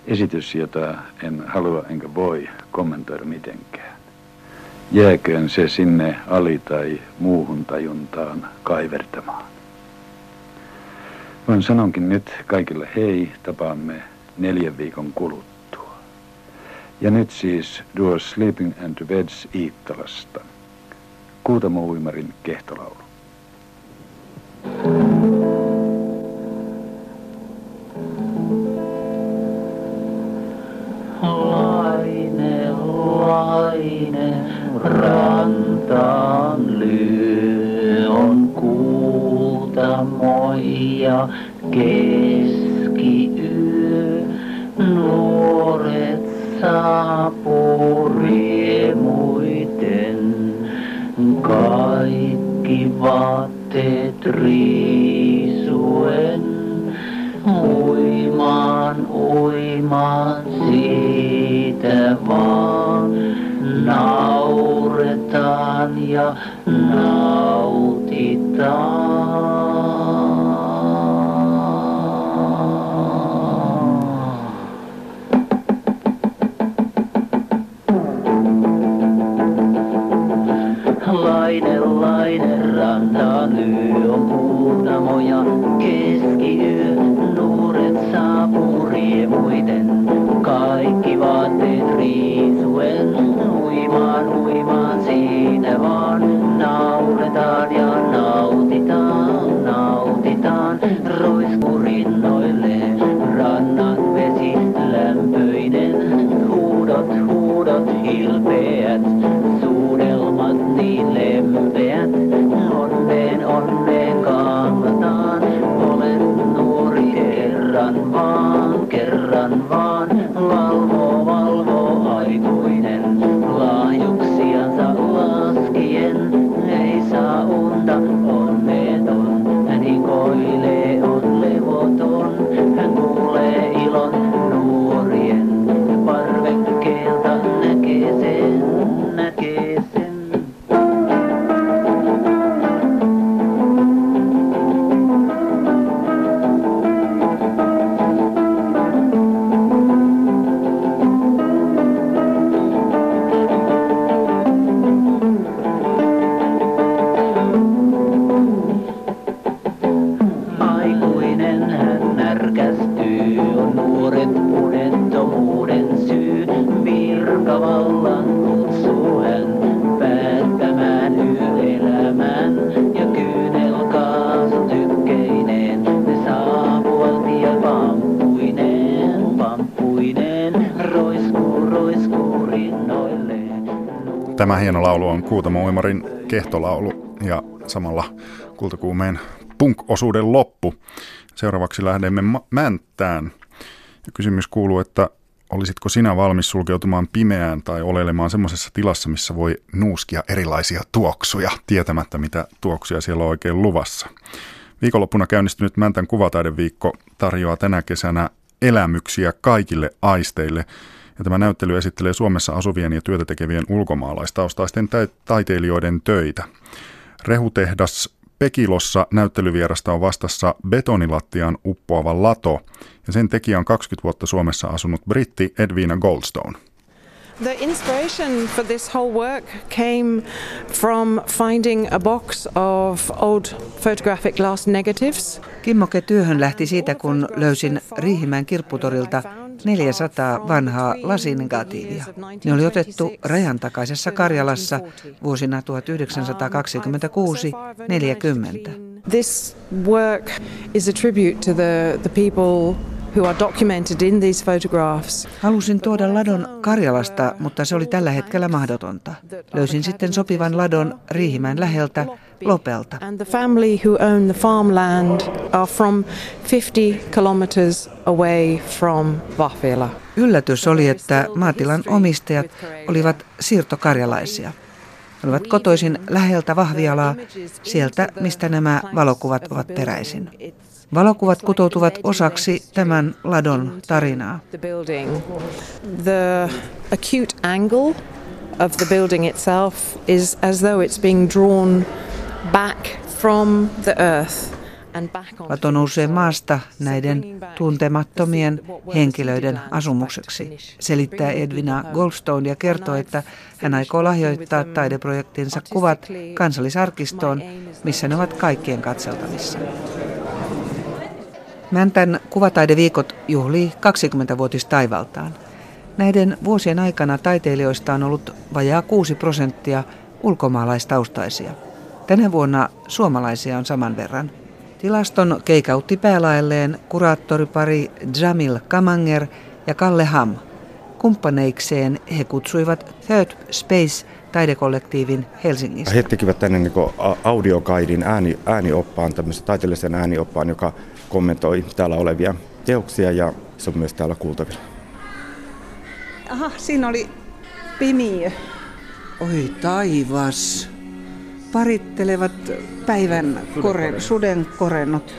S5: Esitys, jota en halua enkä voi kommentoida mitenkään. Jääköön se sinne ali- tai muuhun tajuntaan kaivertamaan. Voin sanonkin nyt kaikille hei, tapaamme neljän viikon kuluttua. Ja nyt siis Duo Sleeping and Beds Iittalasta. Kuutamo Uimarin kehtolaulu.
S6: Kerran
S1: Kuutamo Uimarin kehtolaulu ja samalla Kultakuumeen punk-osuuden loppu. Seuraavaksi lähdemme Mänttään. Ja kysymys kuuluu, että olisitko sinä valmis sulkeutumaan pimeään tai oleilemaan semmoisessa tilassa, missä voi nuuskia erilaisia tuoksuja, tietämättä mitä tuoksuja siellä on oikein luvassa. Viikonloppuna käynnistynyt Mäntän kuvataideviikko tarjoaa tänä kesänä elämyksiä kaikille aisteille. Ja tämä näyttely esittelee Suomessa asuvien ja työtä tekevien ulkomaalaistaustaisten taiteilijoiden töitä. Rehutehdas Pekilossa näyttelyvierasta on vastassa betonilattiaan uppoava lato, ja sen tekijä on 20 vuotta Suomessa asunut britti Edwina Goldstone.
S7: The inspiration for this whole work came from finding a box of old photographic glass negatives.
S8: Kimmoke työhön lähti siitä, kun löysin Riihimäen kirpputorilta 400 vanhaa lasinegatiivia. Ne oli otettu rajan takaisessa Karjalassa vuosina 1926-40.
S7: This work is a tribute to the, the people who are documented in these photographs.
S8: Halusin tuoda ladon Karjalasta, mutta se oli tällä hetkellä mahdotonta. Löysin sitten sopivan ladon Riihimäen läheltä Lopelta.
S7: And the family who own the farmland are from 50 kilometers away from Vahvila.
S8: Yllätys oli, että maatilan omistajat olivat siirtokarjalaisia. He olivat kotoisin läheltä Vahvialaa, sieltä mistä nämä valokuvat ovat peräisin. Valokuvat kutoutuvat osaksi tämän ladon tarinaa.
S7: The acute angle of the building itself is as though it's being drawn back from the earth and back on.
S8: Lato nousee maasta näiden tuntemattomien henkilöiden asumukseksi, selittää Edwina Goldstone ja kertoo, että hän aikoo lahjoittaa taideprojektinsa kuvat kansallisarkistoon, missä ne ovat kaikkien katseltavissa. Mäntän kuvataideviikot juhlii 20-vuotistaivaltaan. Näiden vuosien aikana taiteilijoista on ollut vajaa 6 prosenttia ulkomaalaistaustaisia. Tänä vuonna suomalaisia on saman verran. Tilaston keikautti päälaelleen kuraattoripari Jamil Kamanger ja Kalle Ham. Kumppaneikseen he kutsuivat Third Space taidekollektiivin Helsingistä.
S9: He tekivät tänne niin audiokaidin ääni, äänioppaan, tämmöisen taiteellisen äänioppaan, joka kommentoi täällä olevia teoksia ja se on myös täällä kuultavilla.
S8: Aha, siinä oli pimiö. Oi taivas. Parittelevat päivän koren, suden korennot.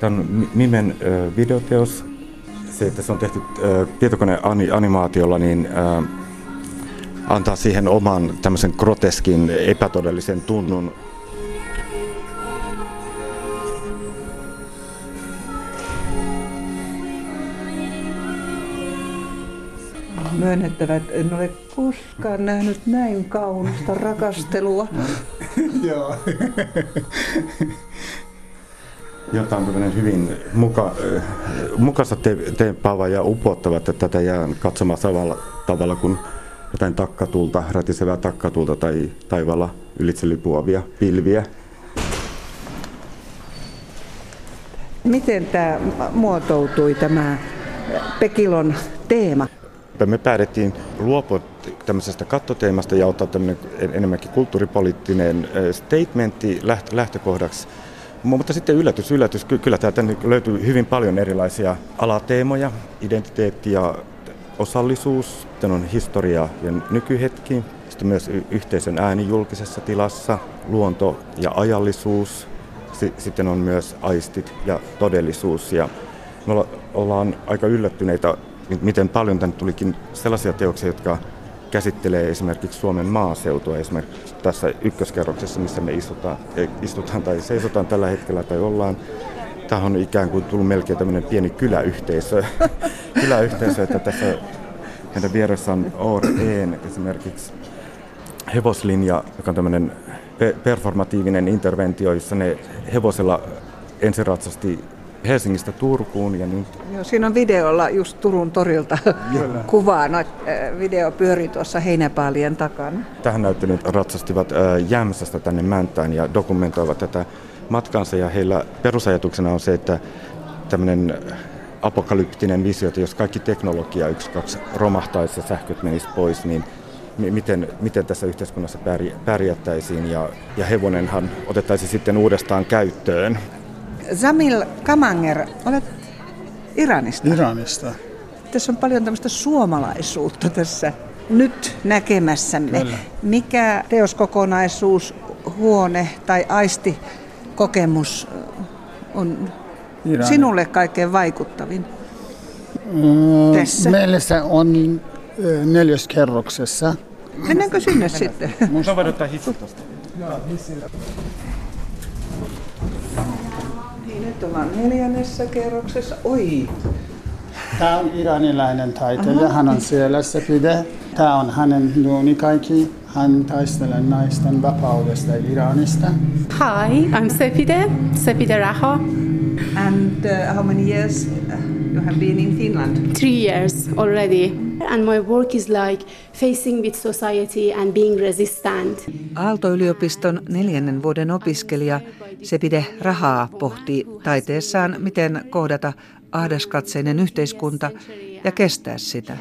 S9: Tämä on Mimen videoteos. Se, että se on tehty tietokoneanimaatiolla, niin antaa siihen oman tämmöisen groteskin epätodellisen tunnun.
S8: Myönnettävä, että en ole koskaan nähnyt näin kaunista rakastelua. <laughs>
S9: Joo. <laughs> Jota on tämmöinen hyvin muka, mukassa te, teepaava ja upottava, että tätä jää katsomaan samalla tavalla kuin jotain takkatulta, rätisevää takkatulta tai taivaalla ylitse lipuavia pilviä.
S8: Miten tämä muotoutui tämä Pekilon teema?
S9: Me päätettiin luopua tämmöisestä kattoteemasta ja ottaa tämmöinen enemmänkin kulttuuripoliittinen statementti lähtökohdaksi. Mutta sitten yllätys, yllätys, kyllä täältä löytyy hyvin paljon erilaisia alateemoja, identiteetti ja osallisuus, sitten on historia ja nykyhetki, sitten myös yhteisön ääni julkisessa tilassa, luonto ja ajallisuus, sitten on myös aistit ja todellisuus. Ja me ollaan aika yllättyneitä miten paljon tänne tulikin sellaisia teoksia, jotka käsittelee esimerkiksi Suomen maaseutua, esimerkiksi tässä ykköskerroksessa, missä me istutaan, istutaan tai seisotaan tällä hetkellä tai ollaan. Tämä on ikään kuin tullut melkein tämmöinen pieni kyläyhteisö, <laughs> kyläyhteisö että tässä meidän vieressä on OREen esimerkiksi hevoslinja, joka on tämmöinen performatiivinen interventio, jossa ne hevosella ensiratsasti Helsingistä Turkuun. Ja niin...
S8: Joo, siinä on videolla just Turun torilta kuvaa. No, video pyörii tuossa heinäpaalien takana.
S9: Tähän näyttelyyn ratsastivat Jämsästä tänne Mäntään ja dokumentoivat tätä matkansa. Ja heillä perusajatuksena on se, että tämmöinen apokalyptinen visio, että jos kaikki teknologia yksi kaksi romahtaisi ja sähköt menisi pois, niin miten, miten tässä yhteiskunnassa pärjättäisiin ja, ja hevonenhan otettaisiin sitten uudestaan käyttöön.
S8: Zamil Kamanger, olet Iranista.
S10: Iranista.
S8: Tässä on paljon tämmöistä suomalaisuutta tässä nyt näkemässämme. Kyllä. Mikä teoskokonaisuus, huone tai aistikokemus on Iranin. sinulle kaikkein vaikuttavin?
S10: Mm, tässä? Meillä se on neljäskerroksessa.
S8: Mennäänkö sinne sitten?
S9: Mun on ottaa hissi tuosta.
S8: Ollaan neljännessä kerroksessa. Oi!
S10: Tämä on iranilainen taiteilija. Hän on siellä Sepide. Tämä on hänen duuni kaikki. Hän taistelee naisten vapaudesta Iranista.
S11: Hi, I'm Sepide, Sepide Raha.
S8: And uh, how many years you have been in Finland?
S11: Three years already. And my work is like facing with society and being resistant.
S8: Aalto-yliopiston neljännen vuoden opiskelija Sepide Rahaa pohtii taiteessaan, miten kohdata ahdaskatseinen yhteiskunta ja kestää sitä.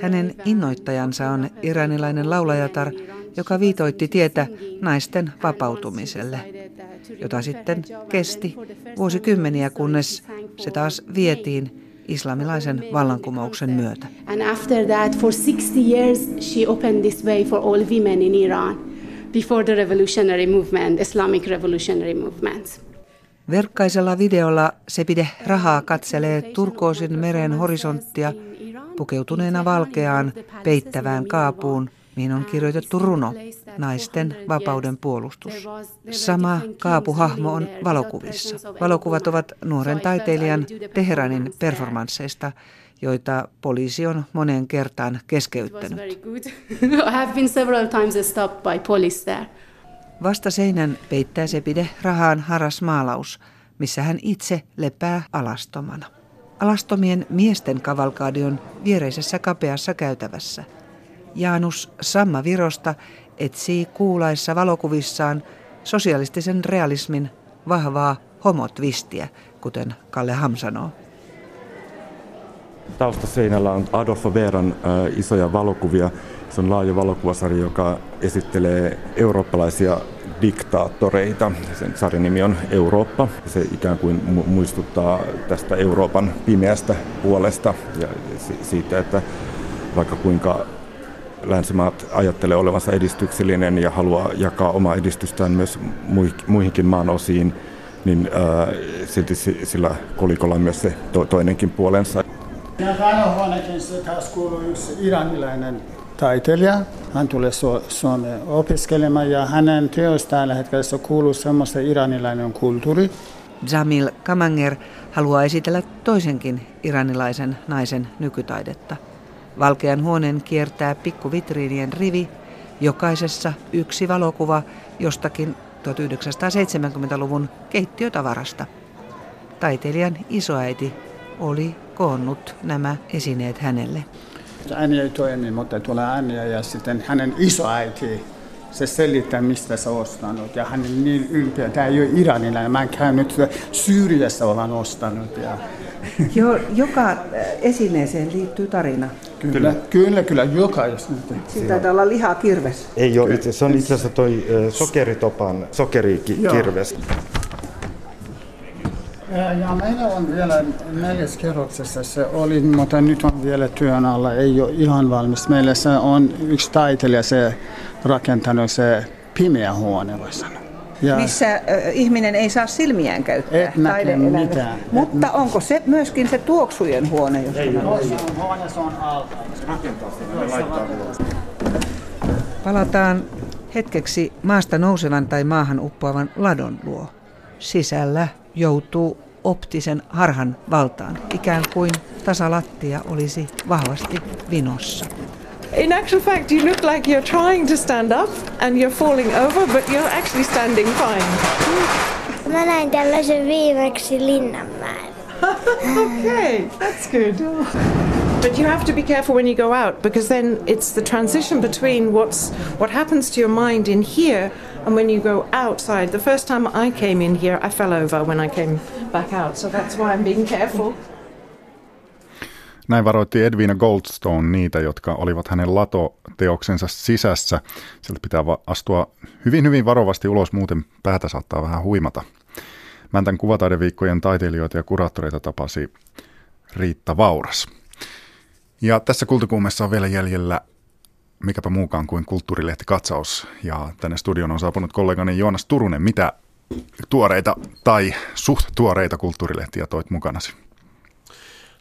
S8: Hänen innoittajansa on iranilainen laulajatar, joka viitoitti tietä naisten vapautumiselle, jota sitten kesti vuosikymmeniä, kunnes se taas vietiin islamilaisen vallankumouksen myötä.
S11: And after that for 60 years she opened this way for all women in Iran before the revolutionary movement, Islamic revolutionary movement.
S8: Verkkaisella videolla pide rahaa katselee Turkoosin meren horisonttia pukeutuneena valkeaan peittävään kaapuun, mihin on kirjoitettu runo Naisten vapauden puolustus. Sama kaapuhahmo on valokuvissa. Valokuvat ovat nuoren taiteilijan Teheranin performansseista, joita poliisi on moneen kertaan keskeyttänyt. Vasta seinän peittää se pide rahaan haras maalaus, missä hän itse lepää alastomana. Alastomien miesten kavalkaadi on viereisessä kapeassa käytävässä. Jaanus Samma Virosta etsii kuulaissa valokuvissaan sosialistisen realismin vahvaa homotvistiä, kuten Kalle Ham sanoo.
S9: Taustaseinällä on Adolfo Veeran isoja valokuvia. Se on laaja valokuvasarja, joka esittelee eurooppalaisia diktaattoreita. Sen sarjan nimi on Eurooppa. Se ikään kuin muistuttaa tästä Euroopan pimeästä puolesta ja siitä, että vaikka kuinka länsimaat ajattelee olevansa edistyksellinen ja haluaa jakaa omaa edistystään myös muihinkin maan osiin, niin ää, silti sillä kolikolla on myös se to, toinenkin puolensa.
S10: se taas kuuluu yksi iranilainen taiteilija. Hän tulee Su- Suomeen opiskelemaan ja hänen teoista tällä hetkellä kuuluu semmoista iranilainen kulttuuri.
S8: Jamil Kamanger haluaa esitellä toisenkin iranilaisen naisen nykytaidetta. Valkean huoneen kiertää pikkuvitriinien rivi, jokaisessa yksi valokuva jostakin 1970-luvun keittiötavarasta. Taiteilijan isoäiti oli koonnut nämä esineet hänelle.
S10: Ääni ei toimi, mutta tulee ääniä ja sitten hänen isoäiti se selittää, mistä se ostanut. Ja hän on niin ylpeä. Tämä ei ole iranilainen. Mä en käynyt Syyriassa olan ostanut. Ja...
S8: Jo, joka esineeseen liittyy tarina.
S10: Kyllä, kyllä, kyllä, jokaisesta.
S8: Siinä taitaa olla lihaa kirves.
S9: Ei ole itse, se on itse asiassa toi sokeritopan sokerikirves.
S10: Ja meillä on vielä neljäs kerroksessa se oli, mutta nyt on vielä työn alla, ei ole ihan valmis. Meillä se on yksi taiteilija se rakentanut se pimeä huone, voi sanoa.
S8: Ja missä äh, ihminen ei saa silmiään käyttää.
S10: Et näke mitään.
S8: Mutta Et onko se myöskin se tuoksujen huone? Jos
S10: ei, huone se on alta.
S8: Palataan hetkeksi maasta nousevan tai maahan uppoavan ladon luo. Sisällä joutuu optisen harhan valtaan, ikään kuin tasalattia olisi vahvasti vinossa.
S7: In actual fact, you look like you're trying to stand up and you're falling over, but you're actually standing fine.
S12: Mä näin tällaisen viimeksi Linnanmäen. <laughs>
S7: okay, that's good. But you have to be careful when you go out because then it's the transition between what's what happens to your mind in here and when you go outside. The first time I came in here, I fell over when I came back out, so that's why I'm being careful.
S1: Näin varoitti Edwina Goldstone niitä, jotka olivat hänen lato-teoksensa sisässä. Sieltä pitää astua hyvin hyvin varovasti ulos, muuten päätä saattaa vähän huimata. Mäntän kuvataideviikkojen taiteilijoita ja kuraattoreita tapasi Riitta Vauras. Ja tässä kultikuumessa on vielä jäljellä mikäpä muukaan kuin kulttuurilehti katsaus. Ja tänne studion on saapunut kollegani Joonas Turunen. Mitä tuoreita tai suht tuoreita kulttuurilehtiä toit mukanasi?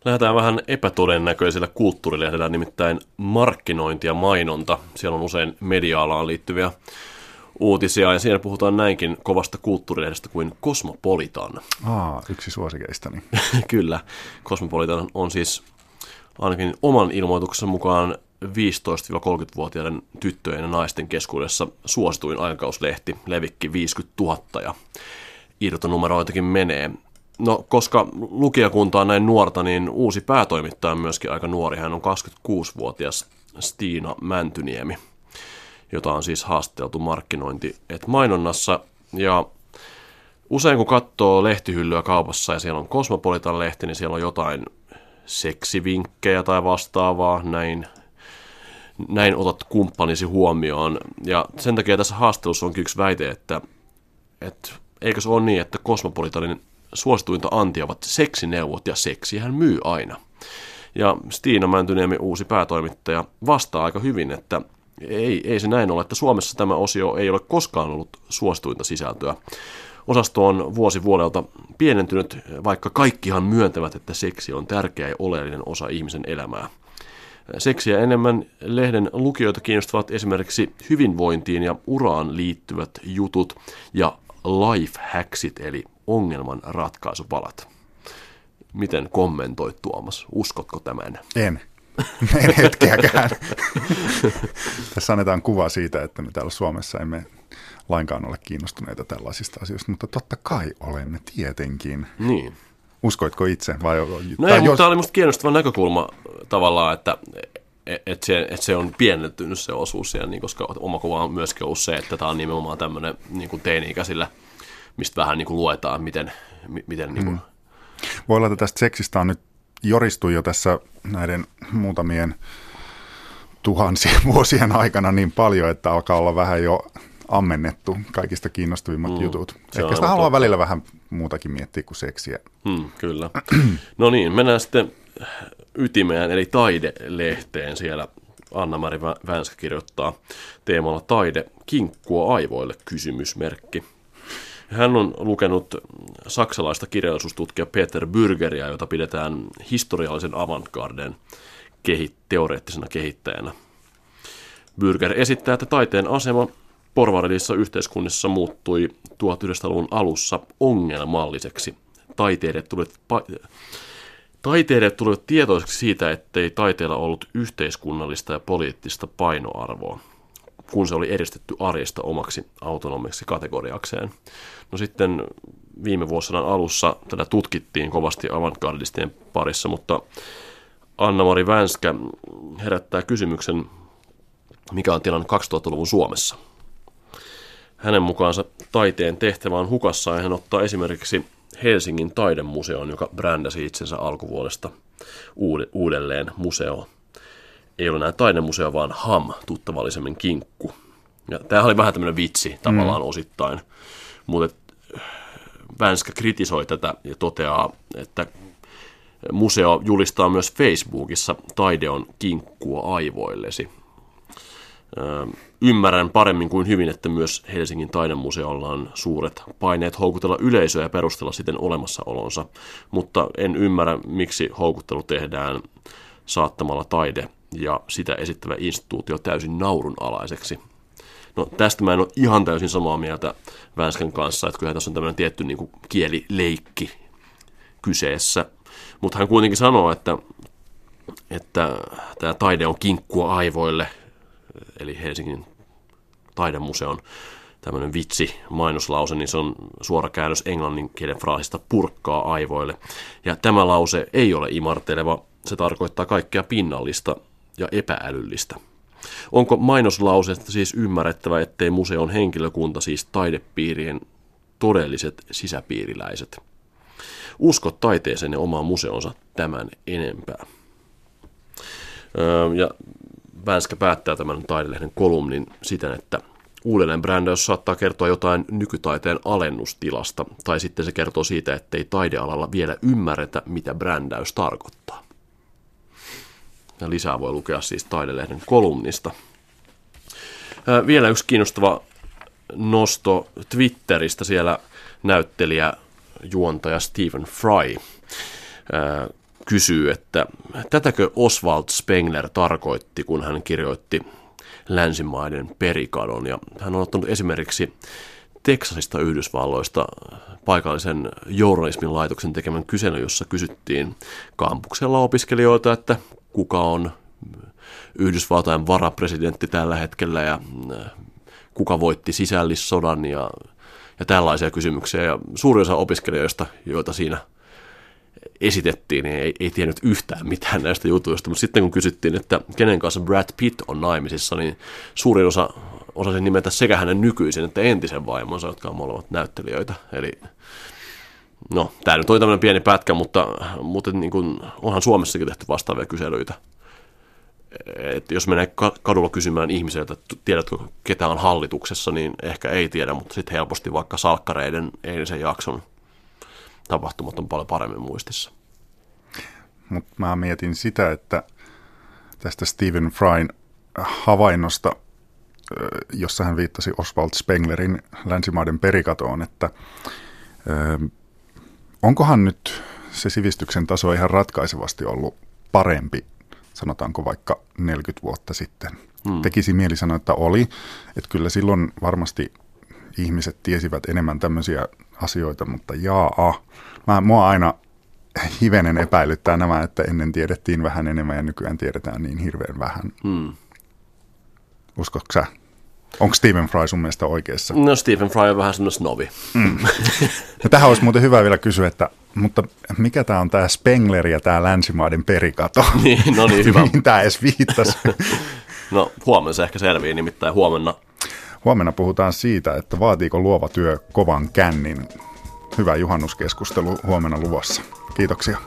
S13: Lähdetään vähän epätodennäköisellä kulttuurilehdellä, nimittäin markkinointi ja mainonta. Siellä on usein media-alaan liittyviä uutisia, ja siinä puhutaan näinkin kovasta kulttuurilehdestä kuin Cosmopolitan.
S1: Aa, yksi suosikeistani. <laughs>
S13: Kyllä. Cosmopolitan on siis ainakin oman ilmoituksen mukaan 15-30-vuotiaiden tyttöjen ja naisten keskuudessa suosituin aikakauslehti, levikki 50 000 ja irtonumeroitakin menee. No, koska lukijakunta on näin nuorta, niin uusi päätoimittaja on myöskin aika nuori. Hän on 26-vuotias Stiina Mäntyniemi, jota on siis haasteltu markkinointi et mainonnassa. Ja usein kun katsoo lehtihyllyä kaupassa ja siellä on Cosmopolitan lehti, niin siellä on jotain seksivinkkejä tai vastaavaa, näin, näin otat kumppanisi huomioon. Ja sen takia tässä haastelussa onkin yksi väite, että, että eikö se ole niin, että Cosmopolitanin suosituinta antia ovat seksineuvot ja seksihän myy aina. Ja Stiina Mäntyniemi, uusi päätoimittaja, vastaa aika hyvin, että ei, ei se näin ole, että Suomessa tämä osio ei ole koskaan ollut suosituinta sisältöä. Osasto on vuosi vuodelta pienentynyt, vaikka kaikkihan myöntävät, että seksi on tärkeä ja oleellinen osa ihmisen elämää. Seksiä enemmän lehden lukijoita kiinnostavat esimerkiksi hyvinvointiin ja uraan liittyvät jutut ja life hacksit eli ongelman ratkaisupalat. Miten kommentoit Tuomas? Uskotko tämän?
S1: En. <laughs> En hetkeäkään. <laughs> Tässä annetaan kuva siitä, että me täällä Suomessa emme lainkaan ole kiinnostuneita tällaisista asioista, mutta totta kai olemme tietenkin.
S13: Niin.
S1: Uskoitko itse? Vai,
S13: no ei, jos... mutta tämä oli minusta kiinnostava näkökulma tavallaan, että että se, että se on pienentynyt se osuus siellä, niin koska oma kuva on myöskin ollut se, että tämä on nimenomaan tämmöinen niin teini-ikäisillä – mistä vähän niin kuin luetaan, miten, miten niin kuin... Mm.
S1: Voi olla, että tästä seksistä on nyt joristu jo tässä näiden muutamien tuhansien <laughs> vuosien aikana niin paljon, että alkaa olla vähän jo ammennettu kaikista kiinnostavimmat mm, jutut. Ehkä sitä haluaa totta. välillä vähän muutakin miettiä kuin seksiä.
S13: Mm, kyllä. <clears throat> no niin, mennään sitten ytimeen, eli taidelehteen siellä Anna-Mari Vänskä kirjoittaa teemalla taide kinkkua aivoille kysymysmerkki. Hän on lukenut saksalaista kirjallisuustutkija Peter Bürgeria, jota pidetään historiallisen avantgarden kehit- teoreettisena kehittäjänä. Bürger esittää, että taiteen asema porvarillisissa yhteiskunnissa muuttui 1900-luvun alussa ongelmalliseksi. Taiteilijat tulivat, pa- taiteilijat tulivat tietoiseksi siitä, ettei taiteella ollut yhteiskunnallista ja poliittista painoarvoa, kun se oli eristetty arjesta omaksi autonomiseksi kategoriakseen. No sitten viime vuosina alussa tätä tutkittiin kovasti avantgardistien parissa, mutta Anna-Mari Vänskä herättää kysymyksen, mikä on tilanne 2000-luvun Suomessa. Hänen mukaansa taiteen tehtävä on hukassa ja hän ottaa esimerkiksi Helsingin taidemuseon, joka brändäsi itsensä alkuvuodesta uudelleen museo. Ei ole enää taidemuseo, vaan HAM, tuttavallisemmin kinkku. Ja tämähän oli vähän tämmöinen vitsi tavallaan mm. osittain, mutta Vänskä kritisoi tätä ja toteaa, että museo julistaa myös Facebookissa taide on kinkkua aivoillesi. Ymmärrän paremmin kuin hyvin, että myös Helsingin taidemuseolla on suuret paineet houkutella yleisöä ja perustella siten olemassaolonsa, mutta en ymmärrä, miksi houkuttelu tehdään saattamalla taide ja sitä esittävä instituutio täysin naurunalaiseksi. No tästä mä en ole ihan täysin samaa mieltä Vänskän kanssa, että kyllä tässä on tämmöinen tietty niin kuin kielileikki kyseessä. Mutta hän kuitenkin sanoo, että, että tämä taide on kinkkua aivoille, eli Helsingin taidemuseon tämmöinen vitsi mainoslause, niin se on suora käännös englannin kielen fraasista purkkaa aivoille. Ja tämä lause ei ole imarteleva, se tarkoittaa kaikkea pinnallista ja epäälyllistä. Onko mainoslauseesta siis ymmärrettävä, ettei museon henkilökunta, siis taidepiirien todelliset sisäpiiriläiset? Usko taiteeseen ja omaan museonsa tämän enempää. Öö, ja Vänskä päättää tämän taidelehden kolumnin siten, että uudelleen brändäys saattaa kertoa jotain nykytaiteen alennustilasta, tai sitten se kertoo siitä, ettei taidealalla vielä ymmärretä, mitä brändäys tarkoittaa. Ja lisää voi lukea siis taidelehden kolumnista. Vielä yksi kiinnostava nosto Twitteristä. Siellä näyttelijä, juontaja Stephen Fry kysyy, että tätäkö Oswald Spengler tarkoitti, kun hän kirjoitti länsimaiden perikadon. Ja hän on ottanut esimerkiksi Teksasista Yhdysvalloista paikallisen journalismin laitoksen tekemän kyselyn, jossa kysyttiin kampuksella opiskelijoilta, että kuka on Yhdysvaltain varapresidentti tällä hetkellä ja äh, kuka voitti sisällissodan ja, ja tällaisia kysymyksiä. Ja suuri osa opiskelijoista, joita siinä esitettiin, niin ei, ei tiennyt yhtään mitään näistä jutuista, mutta sitten kun kysyttiin, että kenen kanssa Brad Pitt on naimisissa, niin suurin osa osasi nimetä sekä hänen nykyisen että entisen vaimonsa, jotka on molemmat näyttelijöitä. Eli no, tämä nyt oli tämmöinen pieni pätkä, mutta, mutta niin kuin, onhan Suomessakin tehty vastaavia kyselyitä. Et jos menee kadulla kysymään ihmisiltä, että tiedätkö ketä on hallituksessa, niin ehkä ei tiedä, mutta sitten helposti vaikka salkkareiden eilisen jakson tapahtumat on paljon paremmin muistissa.
S1: Mutta mä mietin sitä, että tästä Stephen Fryn havainnosta, jossa hän viittasi Oswald Spenglerin länsimaiden perikatoon, että onkohan nyt se sivistyksen taso ihan ratkaisevasti ollut parempi, sanotaanko vaikka 40 vuotta sitten. Hmm. Tekisi mieli sanoa, että oli, että kyllä silloin varmasti ihmiset tiesivät enemmän tämmöisiä asioita, mutta jaa, mä, mua aina hivenen epäilyttää nämä, että ennen tiedettiin vähän enemmän ja nykyään tiedetään niin hirveän vähän. Hmm. Uskotko sä? Onko Stephen Fry sun mielestä oikeassa?
S13: No Stephen Fry on vähän semmoinen snovi. Mm.
S1: Ja <laughs> tähän olisi muuten hyvä vielä kysyä, että mutta mikä tämä on tämä Spengler ja tämä länsimaiden perikato? <laughs>
S13: niin, no niin, hyvä.
S1: Mihin tämä edes viittasi? <laughs>
S13: no huomenna se ehkä selvii, nimittäin huomenna.
S1: Huomenna puhutaan siitä, että vaatiiko luova työ kovan kännin. Hyvä juhannuskeskustelu huomenna luvassa. Kiitoksia.